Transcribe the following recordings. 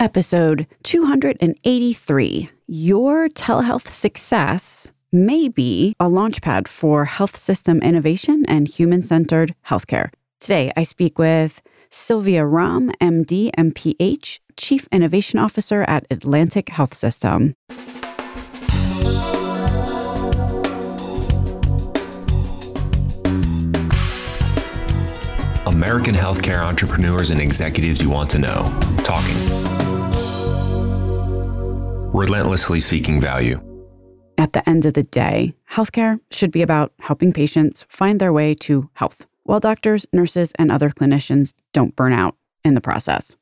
Episode 283 Your telehealth success may be a launchpad for health system innovation and human centered healthcare. Today, I speak with Sylvia Romm, MD, MPH, Chief Innovation Officer at Atlantic Health System. American healthcare entrepreneurs and executives you want to know. Talking. Relentlessly seeking value. At the end of the day, healthcare should be about helping patients find their way to health, while doctors, nurses, and other clinicians don't burn out in the process.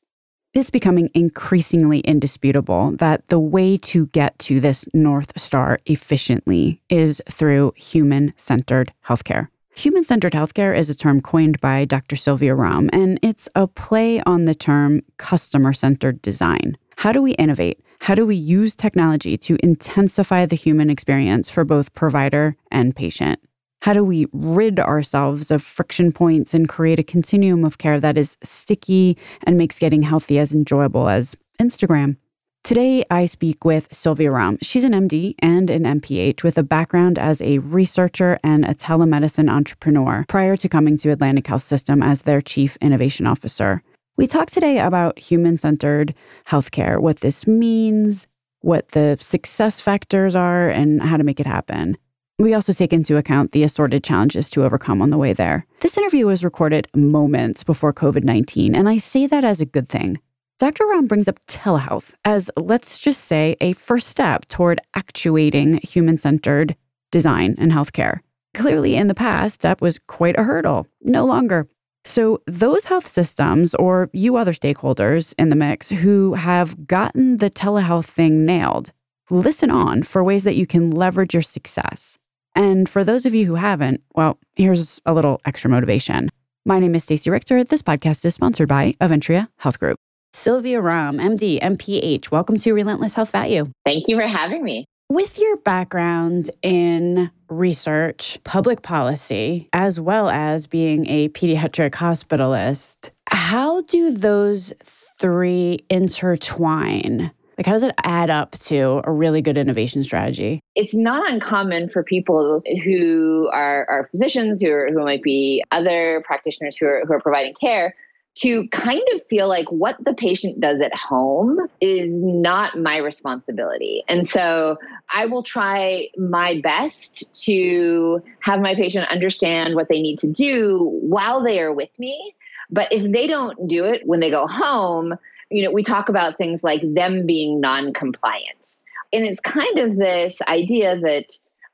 It's becoming increasingly indisputable that the way to get to this North Star efficiently is through human centered healthcare. Human centered healthcare is a term coined by Dr. Sylvia Romm, and it's a play on the term customer centered design. How do we innovate? How do we use technology to intensify the human experience for both provider and patient? How do we rid ourselves of friction points and create a continuum of care that is sticky and makes getting healthy as enjoyable as Instagram? Today, I speak with Sylvia Romm. She's an MD and an MPH with a background as a researcher and a telemedicine entrepreneur prior to coming to Atlantic Health System as their Chief Innovation Officer. We talk today about human centered healthcare, what this means, what the success factors are, and how to make it happen. We also take into account the assorted challenges to overcome on the way there. This interview was recorded moments before COVID 19, and I say that as a good thing. Dr. Romm brings up telehealth as, let's just say, a first step toward actuating human centered design in healthcare. Clearly, in the past, that was quite a hurdle. No longer. So, those health systems, or you other stakeholders in the mix who have gotten the telehealth thing nailed, listen on for ways that you can leverage your success. And for those of you who haven't, well, here's a little extra motivation. My name is Stacey Richter. This podcast is sponsored by Aventria Health Group. Sylvia Romm, MD, MPH, welcome to Relentless Health Value. Thank you for having me. With your background in research, public policy, as well as being a pediatric hospitalist, how do those three intertwine? Like, how does it add up to a really good innovation strategy? It's not uncommon for people who are, are physicians, who, are, who might be other practitioners who are, who are providing care, to kind of feel like what the patient does at home is not my responsibility. And so I will try my best to have my patient understand what they need to do while they are with me. But if they don't do it when they go home, you know, we talk about things like them being non compliant. And it's kind of this idea that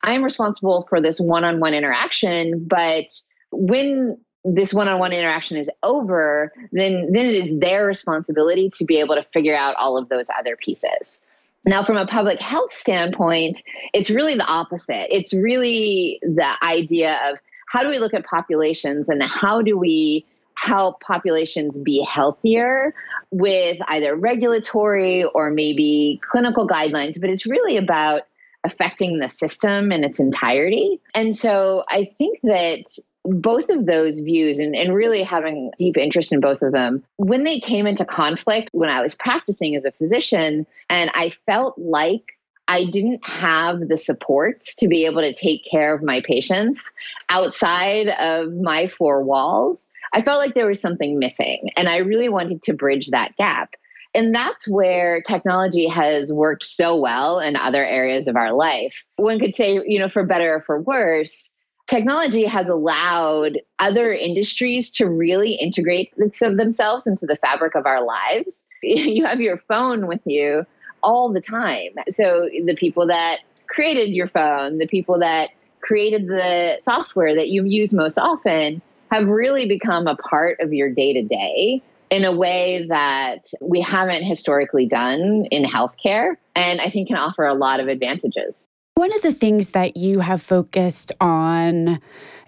I'm responsible for this one on one interaction, but when this one-on-one interaction is over then then it is their responsibility to be able to figure out all of those other pieces now from a public health standpoint it's really the opposite it's really the idea of how do we look at populations and how do we help populations be healthier with either regulatory or maybe clinical guidelines but it's really about affecting the system in its entirety. And so I think that both of those views and, and really having deep interest in both of them when they came into conflict when i was practicing as a physician and i felt like i didn't have the supports to be able to take care of my patients outside of my four walls i felt like there was something missing and i really wanted to bridge that gap and that's where technology has worked so well in other areas of our life. One could say, you know, for better or for worse, technology has allowed other industries to really integrate themselves into the fabric of our lives. You have your phone with you all the time. So the people that created your phone, the people that created the software that you use most often have really become a part of your day to day in a way that we haven't historically done in healthcare and I think can offer a lot of advantages. One of the things that you have focused on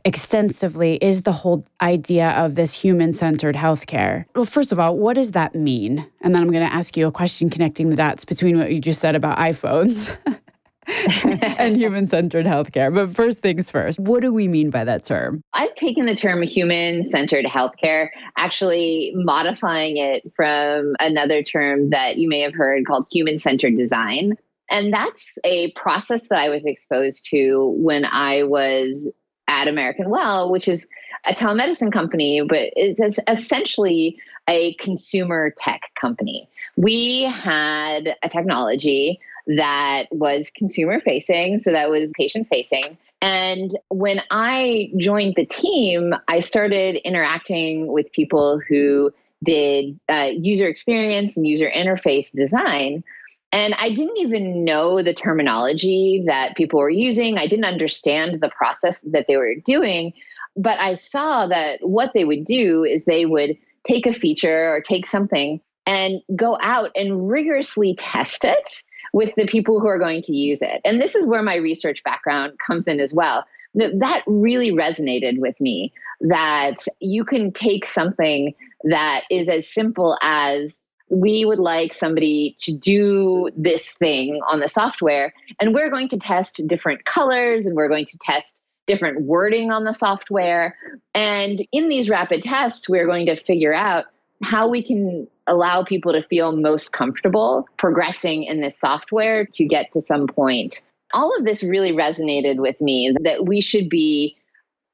extensively is the whole idea of this human centered healthcare. Well, first of all, what does that mean? And then I'm going to ask you a question connecting the dots between what you just said about iPhones. and human centered healthcare. But first things first, what do we mean by that term? I've taken the term human centered healthcare, actually modifying it from another term that you may have heard called human centered design. And that's a process that I was exposed to when I was at American Well, which is a telemedicine company, but it's essentially a consumer tech company. We had a technology that was consumer facing, so that was patient facing. And when I joined the team, I started interacting with people who did uh, user experience and user interface design. And I didn't even know the terminology that people were using. I didn't understand the process that they were doing. But I saw that what they would do is they would take a feature or take something and go out and rigorously test it with the people who are going to use it. And this is where my research background comes in as well. That really resonated with me that you can take something that is as simple as we would like somebody to do this thing on the software, and we're going to test different colors and we're going to test different wording on the software. And in these rapid tests, we're going to figure out how we can allow people to feel most comfortable progressing in this software to get to some point. All of this really resonated with me that we should be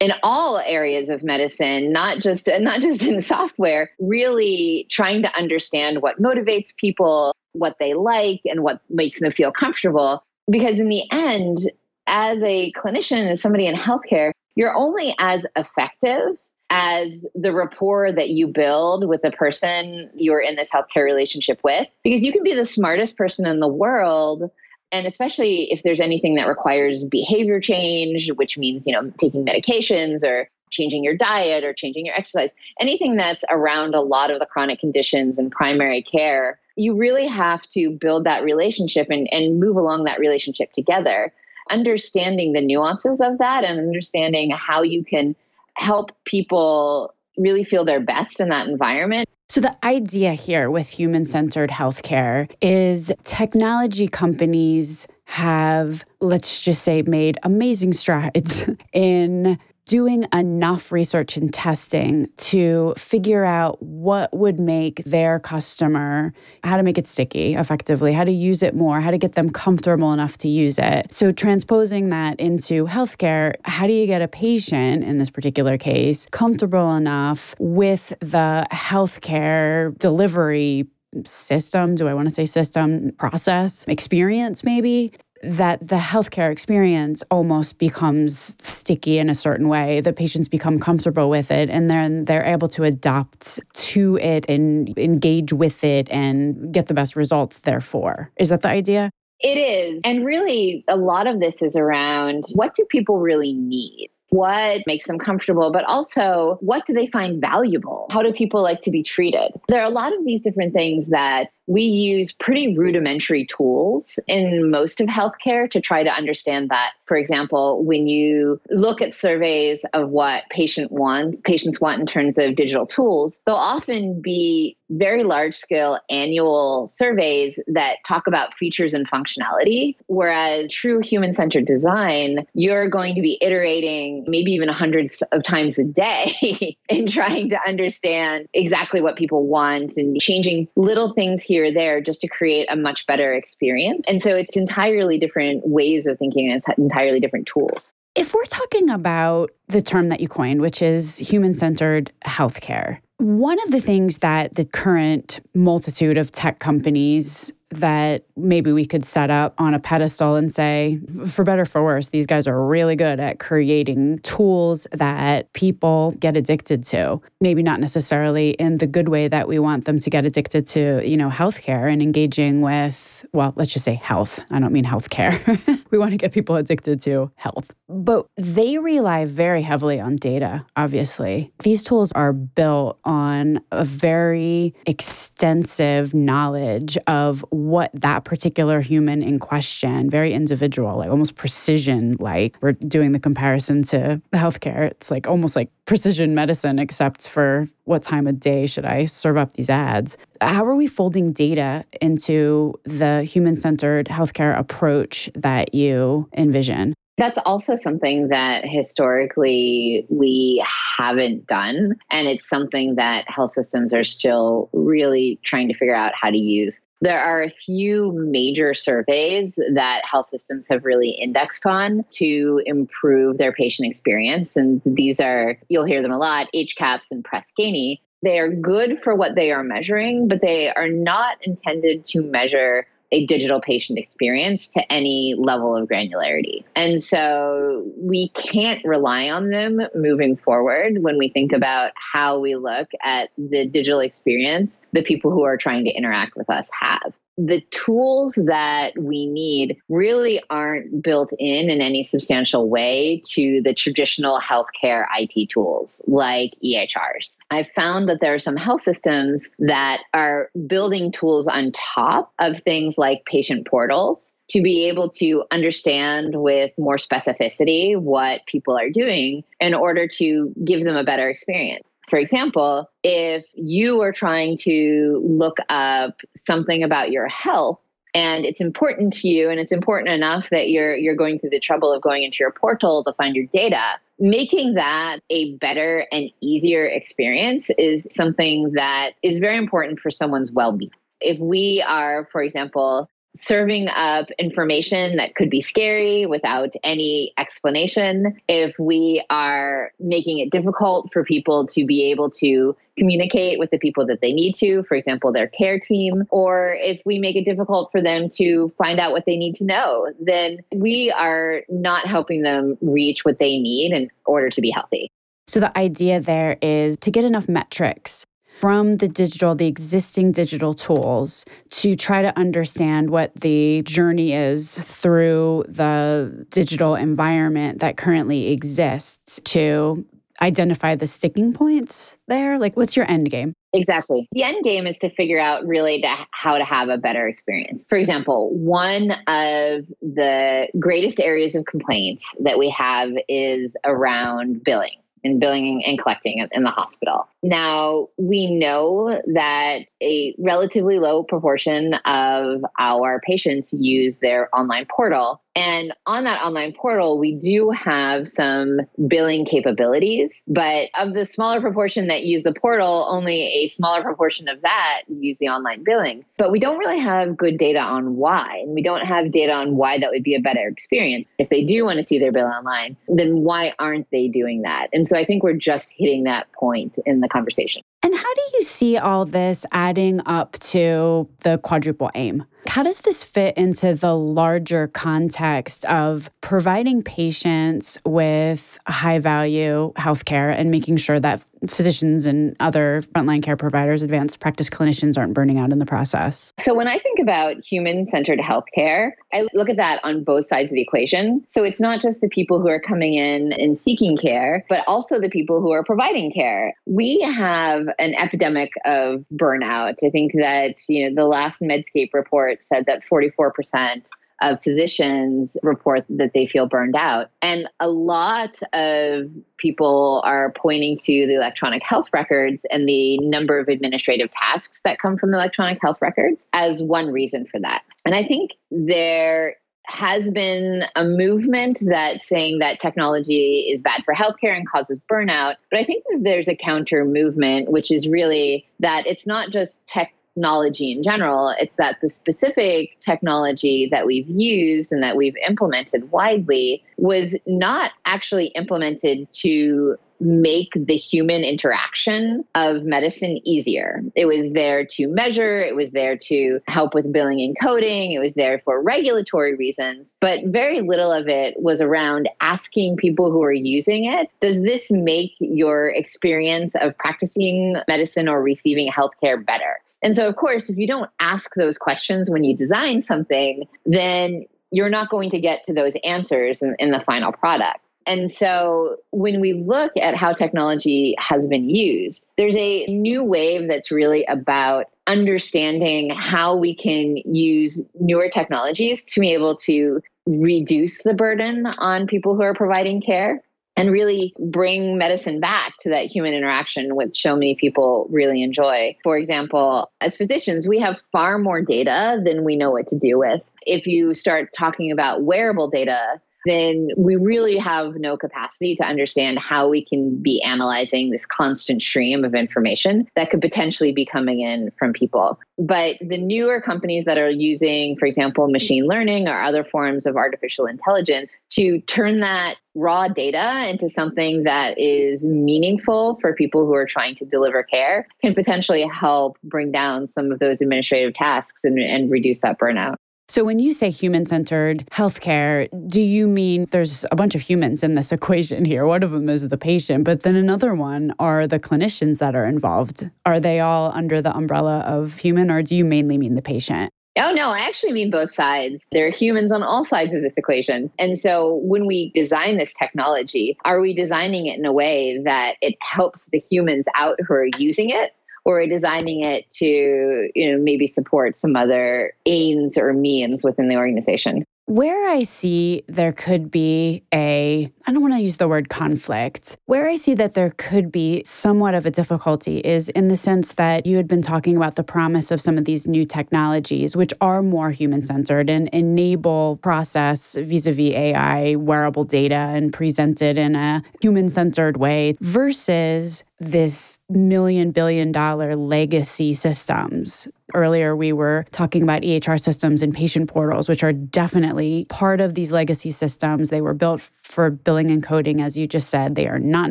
in all areas of medicine not just not just in software really trying to understand what motivates people what they like and what makes them feel comfortable because in the end as a clinician as somebody in healthcare you're only as effective as the rapport that you build with the person you're in this healthcare relationship with. Because you can be the smartest person in the world. And especially if there's anything that requires behavior change, which means, you know, taking medications or changing your diet or changing your exercise, anything that's around a lot of the chronic conditions and primary care, you really have to build that relationship and, and move along that relationship together. Understanding the nuances of that and understanding how you can help people really feel their best in that environment. So, the idea here with human centered healthcare is technology companies have, let's just say, made amazing strides in doing enough research and testing to figure out what would make their customer, how to make it sticky effectively, how to use it more, how to get them comfortable enough to use it. So, transposing that into healthcare, how do you get a patient in this particular case comfortable enough with the healthcare delivery system do I want to say system process experience maybe that the healthcare experience almost becomes sticky in a certain way. The patients become comfortable with it and then they're able to adapt to it and engage with it and get the best results, therefore. Is that the idea? It is. And really, a lot of this is around what do people really need? what makes them comfortable, but also what do they find valuable? How do people like to be treated? There are a lot of these different things that we use pretty rudimentary tools in most of healthcare to try to understand that. For example, when you look at surveys of what patient wants, patients want in terms of digital tools, they'll often be very large scale annual surveys that talk about features and functionality. Whereas true human centered design, you're going to be iterating maybe even hundreds of times a day in trying to understand exactly what people want and changing little things here or there just to create a much better experience. And so it's entirely different ways of thinking and it's entirely different tools. If we're talking about the term that you coined, which is human centered healthcare, one of the things that the current multitude of tech companies that maybe we could set up on a pedestal and say, for better for worse, these guys are really good at creating tools that people get addicted to. Maybe not necessarily in the good way that we want them to get addicted to, you know, healthcare and engaging with, well, let's just say health. I don't mean healthcare. we want to get people addicted to health. But they rely very heavily on data, obviously. These tools are built on a very extensive knowledge of what that particular human in question, very individual, like almost precision like. We're doing the comparison to healthcare. It's like almost like precision medicine, except for what time of day should I serve up these ads? How are we folding data into the human centered healthcare approach that you envision? That's also something that historically we haven't done. And it's something that health systems are still really trying to figure out how to use. There are a few major surveys that health systems have really indexed on to improve their patient experience. And these are, you'll hear them a lot, HCAHPS and Press Ganey. They are good for what they are measuring, but they are not intended to measure a digital patient experience to any level of granularity. And so we can't rely on them moving forward when we think about how we look at the digital experience the people who are trying to interact with us have the tools that we need really aren't built in in any substantial way to the traditional healthcare IT tools like EHRs. I've found that there are some health systems that are building tools on top of things like patient portals to be able to understand with more specificity what people are doing in order to give them a better experience. For example, if you are trying to look up something about your health and it's important to you and it's important enough that you're you're going through the trouble of going into your portal to find your data, making that a better and easier experience is something that is very important for someone's well-being. If we are, for example, serving up information that could be scary without any explanation, if we are making it difficult for people to be able to communicate with the people that they need to, for example, their care team, or if we make it difficult for them to find out what they need to know, then we are not helping them reach what they need in order to be healthy. So the idea there is to get enough metrics from the digital, the existing digital tools to try to understand what the journey is through the digital environment that currently exists to identify the sticking points there? Like, what's your end game? Exactly. The end game is to figure out really to, how to have a better experience. For example, one of the greatest areas of complaints that we have is around billing and billing and collecting in the hospital. Now, we know that a relatively low proportion of our patients use their online portal. And on that online portal, we do have some billing capabilities, but of the smaller proportion that use the portal, only a smaller proportion of that use the online billing. But we don't really have good data on why. And we don't have data on why that would be a better experience. If they do want to see their bill online, then why aren't they doing that? And so I think we're just hitting that point in the conversation. And how do you see all this adding up to the quadruple aim? How does this fit into the larger context of providing patients with high value healthcare and making sure that physicians and other frontline care providers, advanced practice clinicians aren't burning out in the process? So, when I think about human centered healthcare, I look at that on both sides of the equation. So, it's not just the people who are coming in and seeking care, but also the people who are providing care. We have an epidemic of burnout. I think that, you know, the last Medscape report said that 44% of physicians report that they feel burned out. And a lot of people are pointing to the electronic health records and the number of administrative tasks that come from electronic health records as one reason for that. And I think there has been a movement that's saying that technology is bad for healthcare and causes burnout. But I think that there's a counter movement, which is really that it's not just tech technology in general. It's that the specific technology that we've used and that we've implemented widely was not actually implemented to make the human interaction of medicine easier. It was there to measure, it was there to help with billing and coding, it was there for regulatory reasons, but very little of it was around asking people who are using it, does this make your experience of practicing medicine or receiving healthcare better? And so, of course, if you don't ask those questions when you design something, then you're not going to get to those answers in, in the final product. And so when we look at how technology has been used, there's a new wave that's really about understanding how we can use newer technologies to be able to reduce the burden on people who are providing care and really bring medicine back to that human interaction which so many people really enjoy. For example, as physicians, we have far more data than we know what to do with. If you start talking about wearable data, then we really have no capacity to understand how we can be analyzing this constant stream of information that could potentially be coming in from people. But the newer companies that are using, for example, machine learning or other forms of artificial intelligence to turn that raw data into something that is meaningful for people who are trying to deliver care can potentially help bring down some of those administrative tasks and, and reduce that burnout. So, when you say human centered healthcare, do you mean there's a bunch of humans in this equation here? One of them is the patient, but then another one are the clinicians that are involved. Are they all under the umbrella of human, or do you mainly mean the patient? Oh, no, I actually mean both sides. There are humans on all sides of this equation. And so when we design this technology, are we designing it in a way that it helps the humans out who are using it? Or designing it to you know maybe support some other aims or means within the organization where I see there could be a, I don't want to use the word conflict, where I see that there could be somewhat of a difficulty is in the sense that you had been talking about the promise of some of these new technologies, which are more human centered and enable process vis a vis AI, wearable data, and presented in a human centered way versus this million billion dollar legacy systems. Earlier, we were talking about EHR systems and patient portals, which are definitely part of these legacy systems. They were built for billing and coding, as you just said. They are not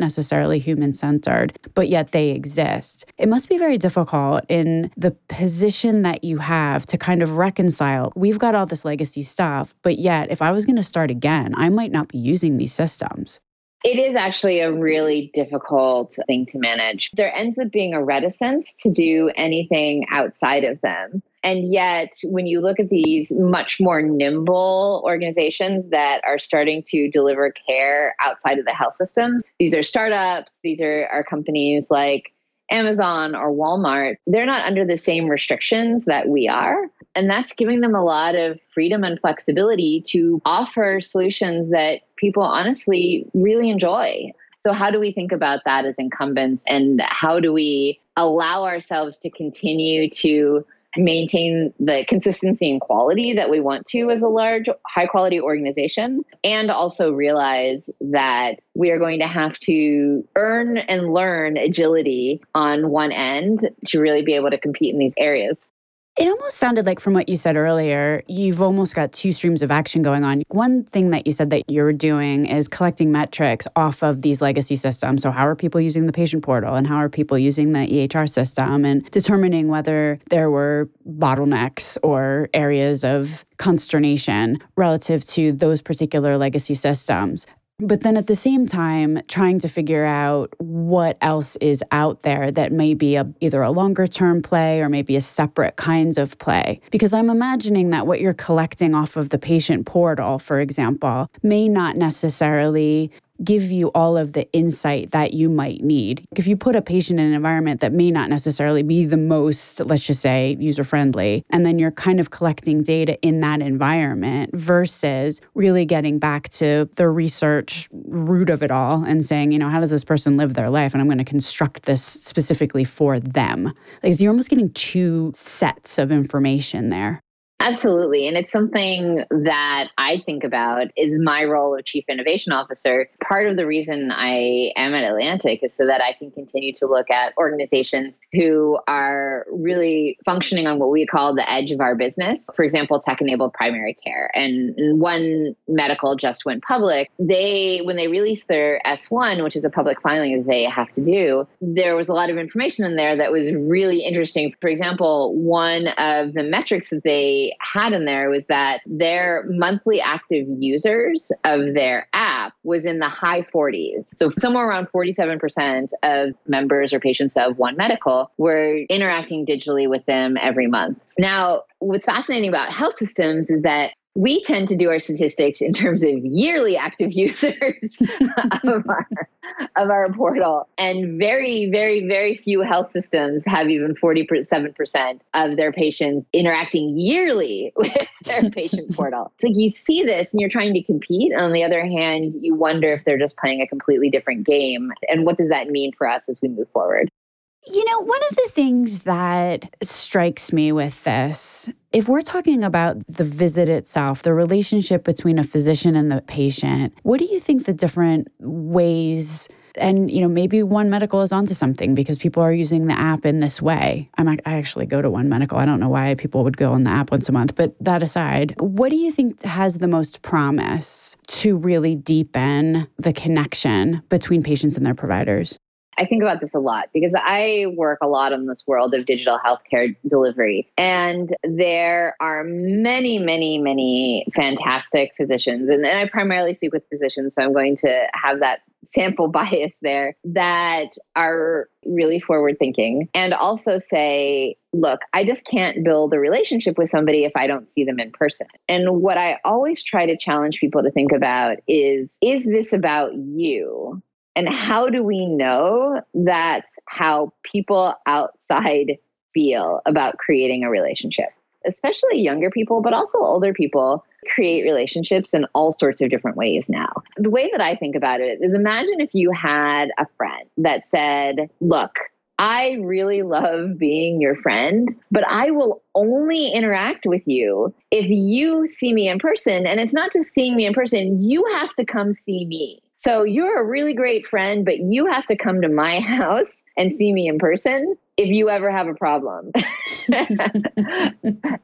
necessarily human centered, but yet they exist. It must be very difficult in the position that you have to kind of reconcile. We've got all this legacy stuff, but yet if I was going to start again, I might not be using these systems. It is actually a really difficult thing to manage. There ends up being a reticence to do anything outside of them. And yet, when you look at these much more nimble organizations that are starting to deliver care outside of the health systems, these are startups, these are, are companies like Amazon or Walmart, they're not under the same restrictions that we are. And that's giving them a lot of freedom and flexibility to offer solutions that people honestly really enjoy. So, how do we think about that as incumbents? And how do we allow ourselves to continue to maintain the consistency and quality that we want to as a large, high quality organization, and also realize that we are going to have to earn and learn agility on one end to really be able to compete in these areas. It almost sounded like from what you said earlier, you've almost got two streams of action going on. One thing that you said that you're doing is collecting metrics off of these legacy systems. So, how are people using the patient portal and how are people using the EHR system and determining whether there were bottlenecks or areas of consternation relative to those particular legacy systems. But then at the same time, trying to figure out what else is out there that may be a, either a longer term play or maybe a separate kinds of play. Because I'm imagining that what you're collecting off of the patient portal, for example, may not necessarily give you all of the insight that you might need. If you put a patient in an environment that may not necessarily be the most, let's just say, user friendly, and then you're kind of collecting data in that environment versus really getting back to the research root of it all and saying, you know, how does this person live their life? And I'm going to construct this specifically for them. Like, so you're almost getting two sets of information there. Absolutely. And it's something that I think about is my role of chief innovation officer. Part of the reason I am at Atlantic is so that I can continue to look at organizations who are really functioning on what we call the edge of our business. For example, tech enabled primary care. And One Medical just went public. They, when they released their S1, which is a public filing that they have to do, there was a lot of information in there that was really interesting. For example, one of the metrics that they had in there was that their monthly active users of their app was in the high 40s. So somewhere around 47% of members or patients of One Medical were interacting digitally with them every month. Now, what's fascinating about health systems is that we tend to do our statistics in terms of yearly active users of, our, of our portal. And very, very, very few health systems have even 47% of their patients interacting yearly with their patient portal. It's like you see this and you're trying to compete. On the other hand, you wonder if they're just playing a completely different game. And what does that mean for us as we move forward? You know, one of the things that strikes me with this, if we're talking about the visit itself, the relationship between a physician and the patient, what do you think the different ways? And you know, maybe One Medical is onto something because people are using the app in this way. I'm, I actually go to One Medical. I don't know why people would go on the app once a month, but that aside, what do you think has the most promise to really deepen the connection between patients and their providers? I think about this a lot because I work a lot in this world of digital healthcare delivery. And there are many, many, many fantastic physicians. And, and I primarily speak with physicians, so I'm going to have that sample bias there that are really forward thinking and also say, look, I just can't build a relationship with somebody if I don't see them in person. And what I always try to challenge people to think about is is this about you? And how do we know that's how people outside feel about creating a relationship? Especially younger people, but also older people create relationships in all sorts of different ways now. The way that I think about it is imagine if you had a friend that said, Look, I really love being your friend, but I will only interact with you if you see me in person. And it's not just seeing me in person, you have to come see me. So you're a really great friend, but you have to come to my house and see me in person if you ever have a problem. and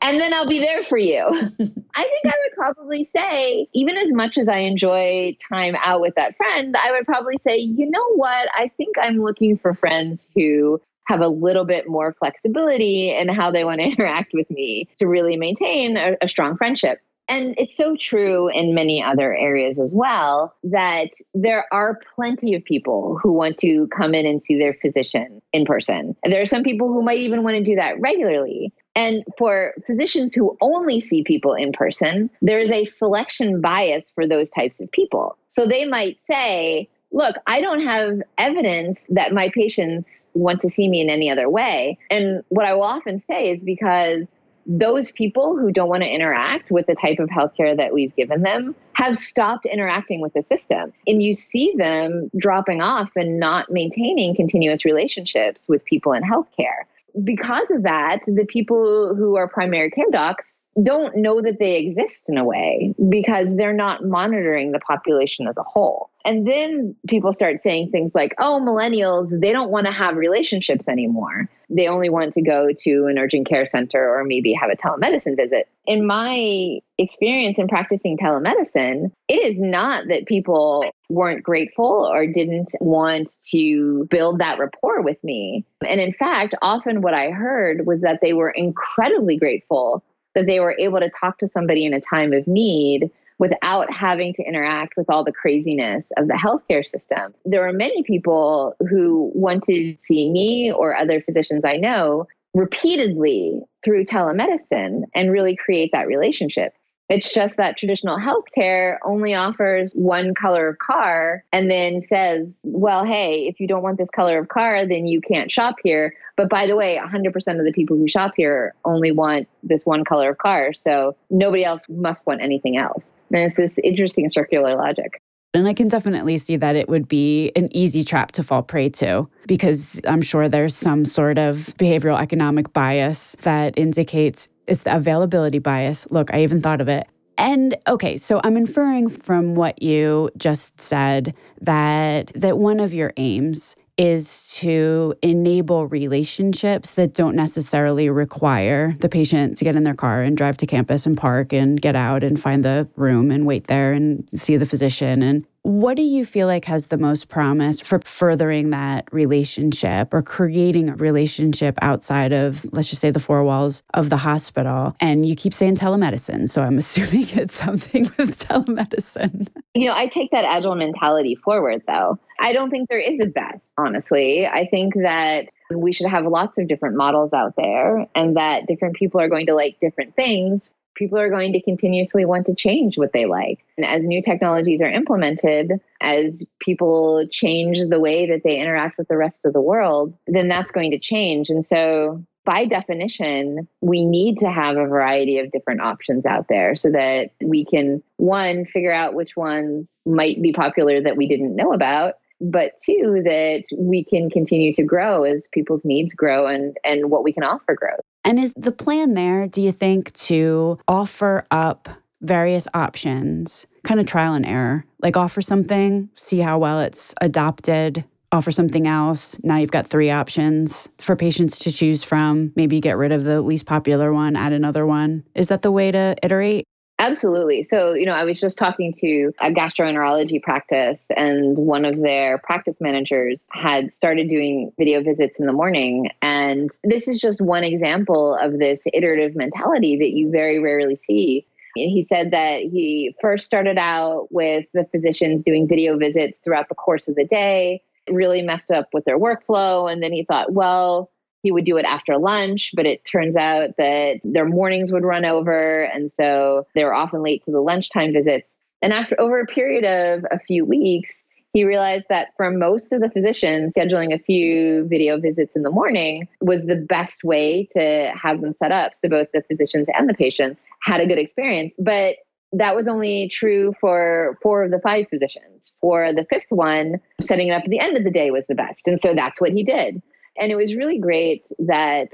then I'll be there for you. I think I would probably say, even as much as I enjoy time out with that friend, I would probably say, you know what? I think I'm looking for friends who have a little bit more flexibility in how they want to interact with me to really maintain a, a strong friendship. And it's so true in many other areas as well that there are plenty of people who want to come in and see their physician in person. There are some people who might even want to do that regularly. And for physicians who only see people in person, there is a selection bias for those types of people. So they might say, look, I don't have evidence that my patients want to see me in any other way. And what I will often say is because those people who don't want to interact with the type of healthcare that we've given them have stopped interacting with the system. And you see them dropping off and not maintaining continuous relationships with people in healthcare. Because of that, the people who are primary care docs don't know that they exist in a way because they're not monitoring the population as a whole. And then people start saying things like, oh, millennials, they don't want to have relationships anymore. They only want to go to an urgent care center or maybe have a telemedicine visit. In my experience in practicing telemedicine, it is not that people weren't grateful or didn't want to build that rapport with me. And in fact, often what I heard was that they were incredibly grateful that they were able to talk to somebody in a time of need without having to interact with all the craziness of the healthcare system. There are many people who wanted to see me or other physicians I know repeatedly through telemedicine and really create that relationship. It's just that traditional healthcare only offers one color of car and then says, well, hey, if you don't want this color of car, then you can't shop here. But by the way, 100% of the people who shop here only want this one color of car. So nobody else must want anything else. And it's this interesting circular logic. And I can definitely see that it would be an easy trap to fall prey to because I'm sure there's some sort of behavioral economic bias that indicates it's the availability bias. Look, I even thought of it. And okay, so I'm inferring from what you just said that that one of your aims is to enable relationships that don't necessarily require the patient to get in their car and drive to campus and park and get out and find the room and wait there and see the physician and what do you feel like has the most promise for furthering that relationship or creating a relationship outside of, let's just say, the four walls of the hospital? And you keep saying telemedicine. So I'm assuming it's something with telemedicine. You know, I take that agile mentality forward, though. I don't think there is a best, honestly. I think that we should have lots of different models out there and that different people are going to like different things people are going to continuously want to change what they like. And as new technologies are implemented, as people change the way that they interact with the rest of the world, then that's going to change. And so by definition, we need to have a variety of different options out there so that we can, one, figure out which ones might be popular that we didn't know about, but two, that we can continue to grow as people's needs grow and, and what we can offer grows. And is the plan there, do you think, to offer up various options, kind of trial and error? Like offer something, see how well it's adopted, offer something else. Now you've got three options for patients to choose from. Maybe get rid of the least popular one, add another one. Is that the way to iterate? Absolutely. So, you know, I was just talking to a gastroenterology practice, and one of their practice managers had started doing video visits in the morning. And this is just one example of this iterative mentality that you very rarely see. He said that he first started out with the physicians doing video visits throughout the course of the day, really messed up with their workflow. And then he thought, well, he would do it after lunch, but it turns out that their mornings would run over. And so they were often late to the lunchtime visits. And after over a period of a few weeks, he realized that for most of the physicians, scheduling a few video visits in the morning was the best way to have them set up. So both the physicians and the patients had a good experience. But that was only true for four of the five physicians. For the fifth one, setting it up at the end of the day was the best. And so that's what he did. And it was really great that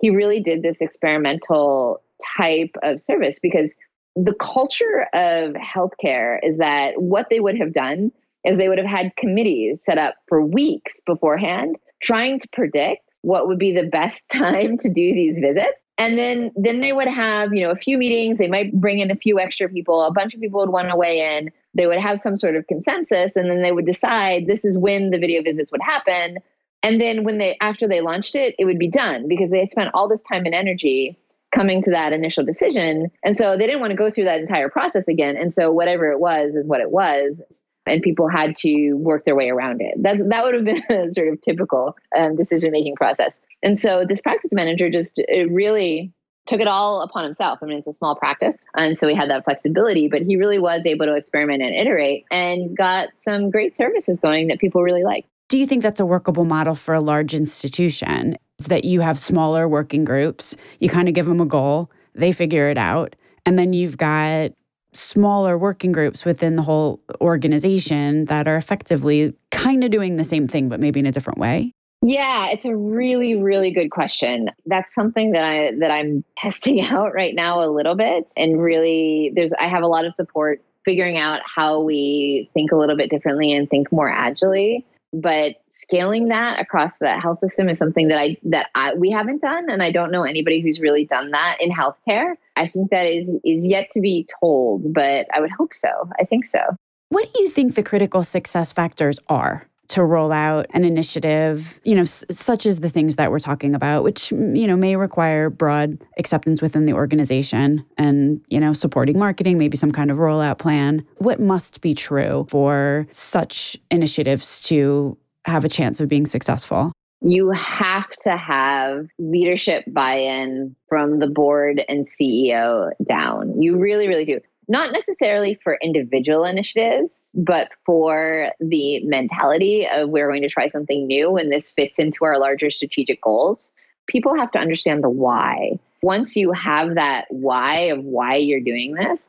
he really did this experimental type of service because the culture of healthcare is that what they would have done is they would have had committees set up for weeks beforehand trying to predict what would be the best time to do these visits. And then then they would have you know a few meetings. They might bring in a few extra people. A bunch of people would want to weigh in. They would have some sort of consensus and then they would decide this is when the video visits would happen and then when they after they launched it, it would be done because they had spent all this time and energy coming to that initial decision. And so they didn't want to go through that entire process again. And so whatever it was is what it was. And people had to work their way around it. That, that would have been a sort of typical um, decision making process. And so this practice manager just really took it all upon himself. I mean, it's a small practice. And so he had that flexibility, but he really was able to experiment and iterate and got some great services going that people really liked. Do you think that's a workable model for a large institution? That you have smaller working groups, you kind of give them a goal, they figure it out, and then you've got smaller working groups within the whole organization that are effectively kind of doing the same thing, but maybe in a different way? Yeah, it's a really, really good question. That's something that I that I'm testing out right now a little bit. And really there's I have a lot of support figuring out how we think a little bit differently and think more agilely but scaling that across the health system is something that I that I, we haven't done, and I don't know anybody who's really done that in healthcare. I think that is is yet to be told, but I would hope so. I think so. What do you think the critical success factors are? To roll out an initiative, you know, s- such as the things that we're talking about, which, you know, may require broad acceptance within the organization and, you know, supporting marketing, maybe some kind of rollout plan. What must be true for such initiatives to have a chance of being successful? You have to have leadership buy in from the board and CEO down. You really, really do not necessarily for individual initiatives, but for the mentality of we're going to try something new and this fits into our larger strategic goals. People have to understand the why. Once you have that why of why you're doing this,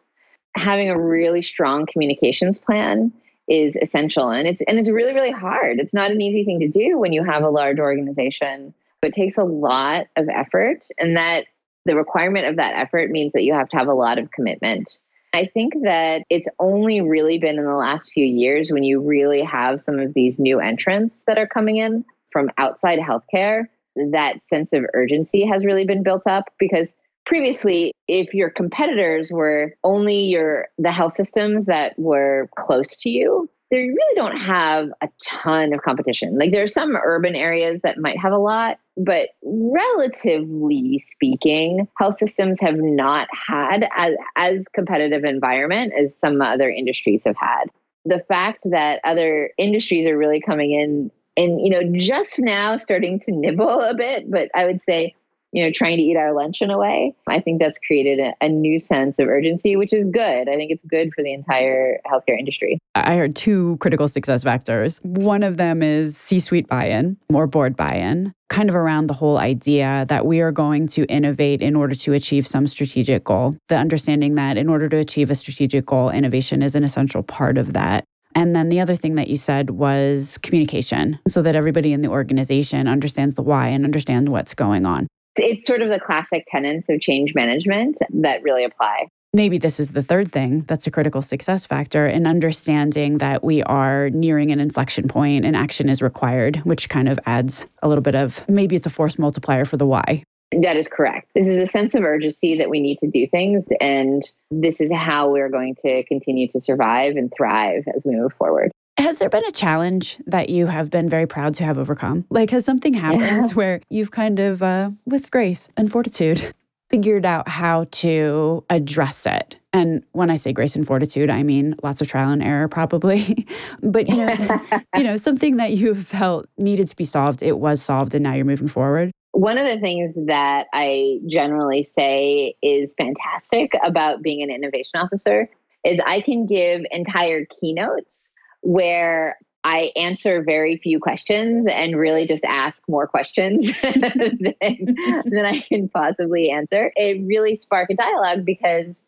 having a really strong communications plan is essential and it's and it's really really hard. It's not an easy thing to do when you have a large organization, but it takes a lot of effort and that the requirement of that effort means that you have to have a lot of commitment I think that it's only really been in the last few years when you really have some of these new entrants that are coming in from outside healthcare that sense of urgency has really been built up because previously if your competitors were only your the health systems that were close to you they really don't have a ton of competition. Like there are some urban areas that might have a lot, but relatively speaking, health systems have not had as, as competitive environment as some other industries have had. The fact that other industries are really coming in and you know just now starting to nibble a bit, but I would say you know, trying to eat our lunch in a way. I think that's created a, a new sense of urgency, which is good. I think it's good for the entire healthcare industry. I heard two critical success factors. One of them is C suite buy in, more board buy in, kind of around the whole idea that we are going to innovate in order to achieve some strategic goal. The understanding that in order to achieve a strategic goal, innovation is an essential part of that. And then the other thing that you said was communication, so that everybody in the organization understands the why and understands what's going on. It's sort of the classic tenets of change management that really apply. Maybe this is the third thing that's a critical success factor in understanding that we are nearing an inflection point and action is required, which kind of adds a little bit of maybe it's a force multiplier for the why. That is correct. This is a sense of urgency that we need to do things, and this is how we're going to continue to survive and thrive as we move forward. Has there been a challenge that you have been very proud to have overcome? Like, has something happened where you've kind of, uh, with grace and fortitude, figured out how to address it? And when I say grace and fortitude, I mean lots of trial and error, probably. but you know, you know, something that you felt needed to be solved, it was solved, and now you're moving forward. One of the things that I generally say is fantastic about being an innovation officer is I can give entire keynotes where I answer very few questions and really just ask more questions than, than I can possibly answer. It really sparked a dialogue because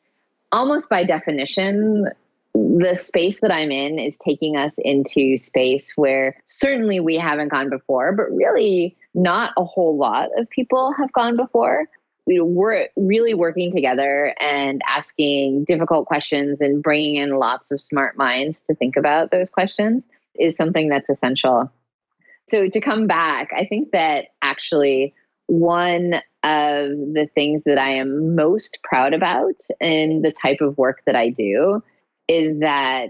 almost by definition, the space that I'm in is taking us into space where certainly we haven't gone before, but really not a whole lot of people have gone before. We're really working together and asking difficult questions and bringing in lots of smart minds to think about those questions is something that's essential. So, to come back, I think that actually one of the things that I am most proud about in the type of work that I do is that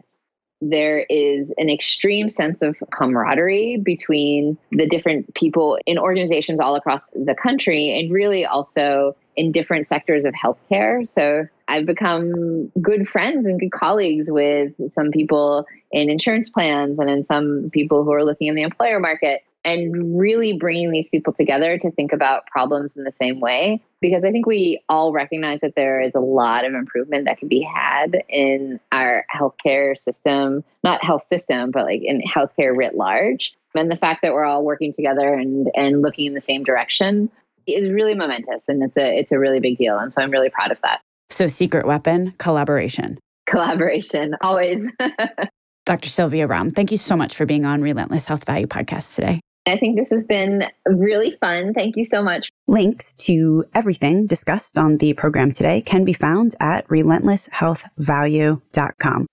there is an extreme sense of camaraderie between the different people in organizations all across the country and really also in different sectors of healthcare. So I've become good friends and good colleagues with some people in insurance plans and in some people who are looking in the employer market and really bringing these people together to think about problems in the same way. Because I think we all recognize that there is a lot of improvement that can be had in our healthcare system, not health system, but like in healthcare writ large. And the fact that we're all working together and, and looking in the same direction is really momentous and it's a it's a really big deal. And so I'm really proud of that. So secret weapon, collaboration. Collaboration, always. Dr. Sylvia Romm, thank you so much for being on Relentless Health Value Podcast today. I think this has been really fun. Thank you so much. Links to everything discussed on the program today can be found at relentlesshealthvalue.com.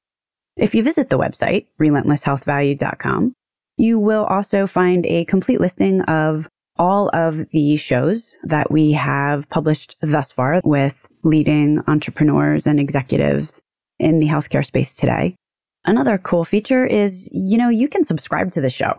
If you visit the website, relentlesshealthvalue.com, you will also find a complete listing of all of the shows that we have published thus far with leading entrepreneurs and executives in the healthcare space today. Another cool feature is, you know, you can subscribe to the show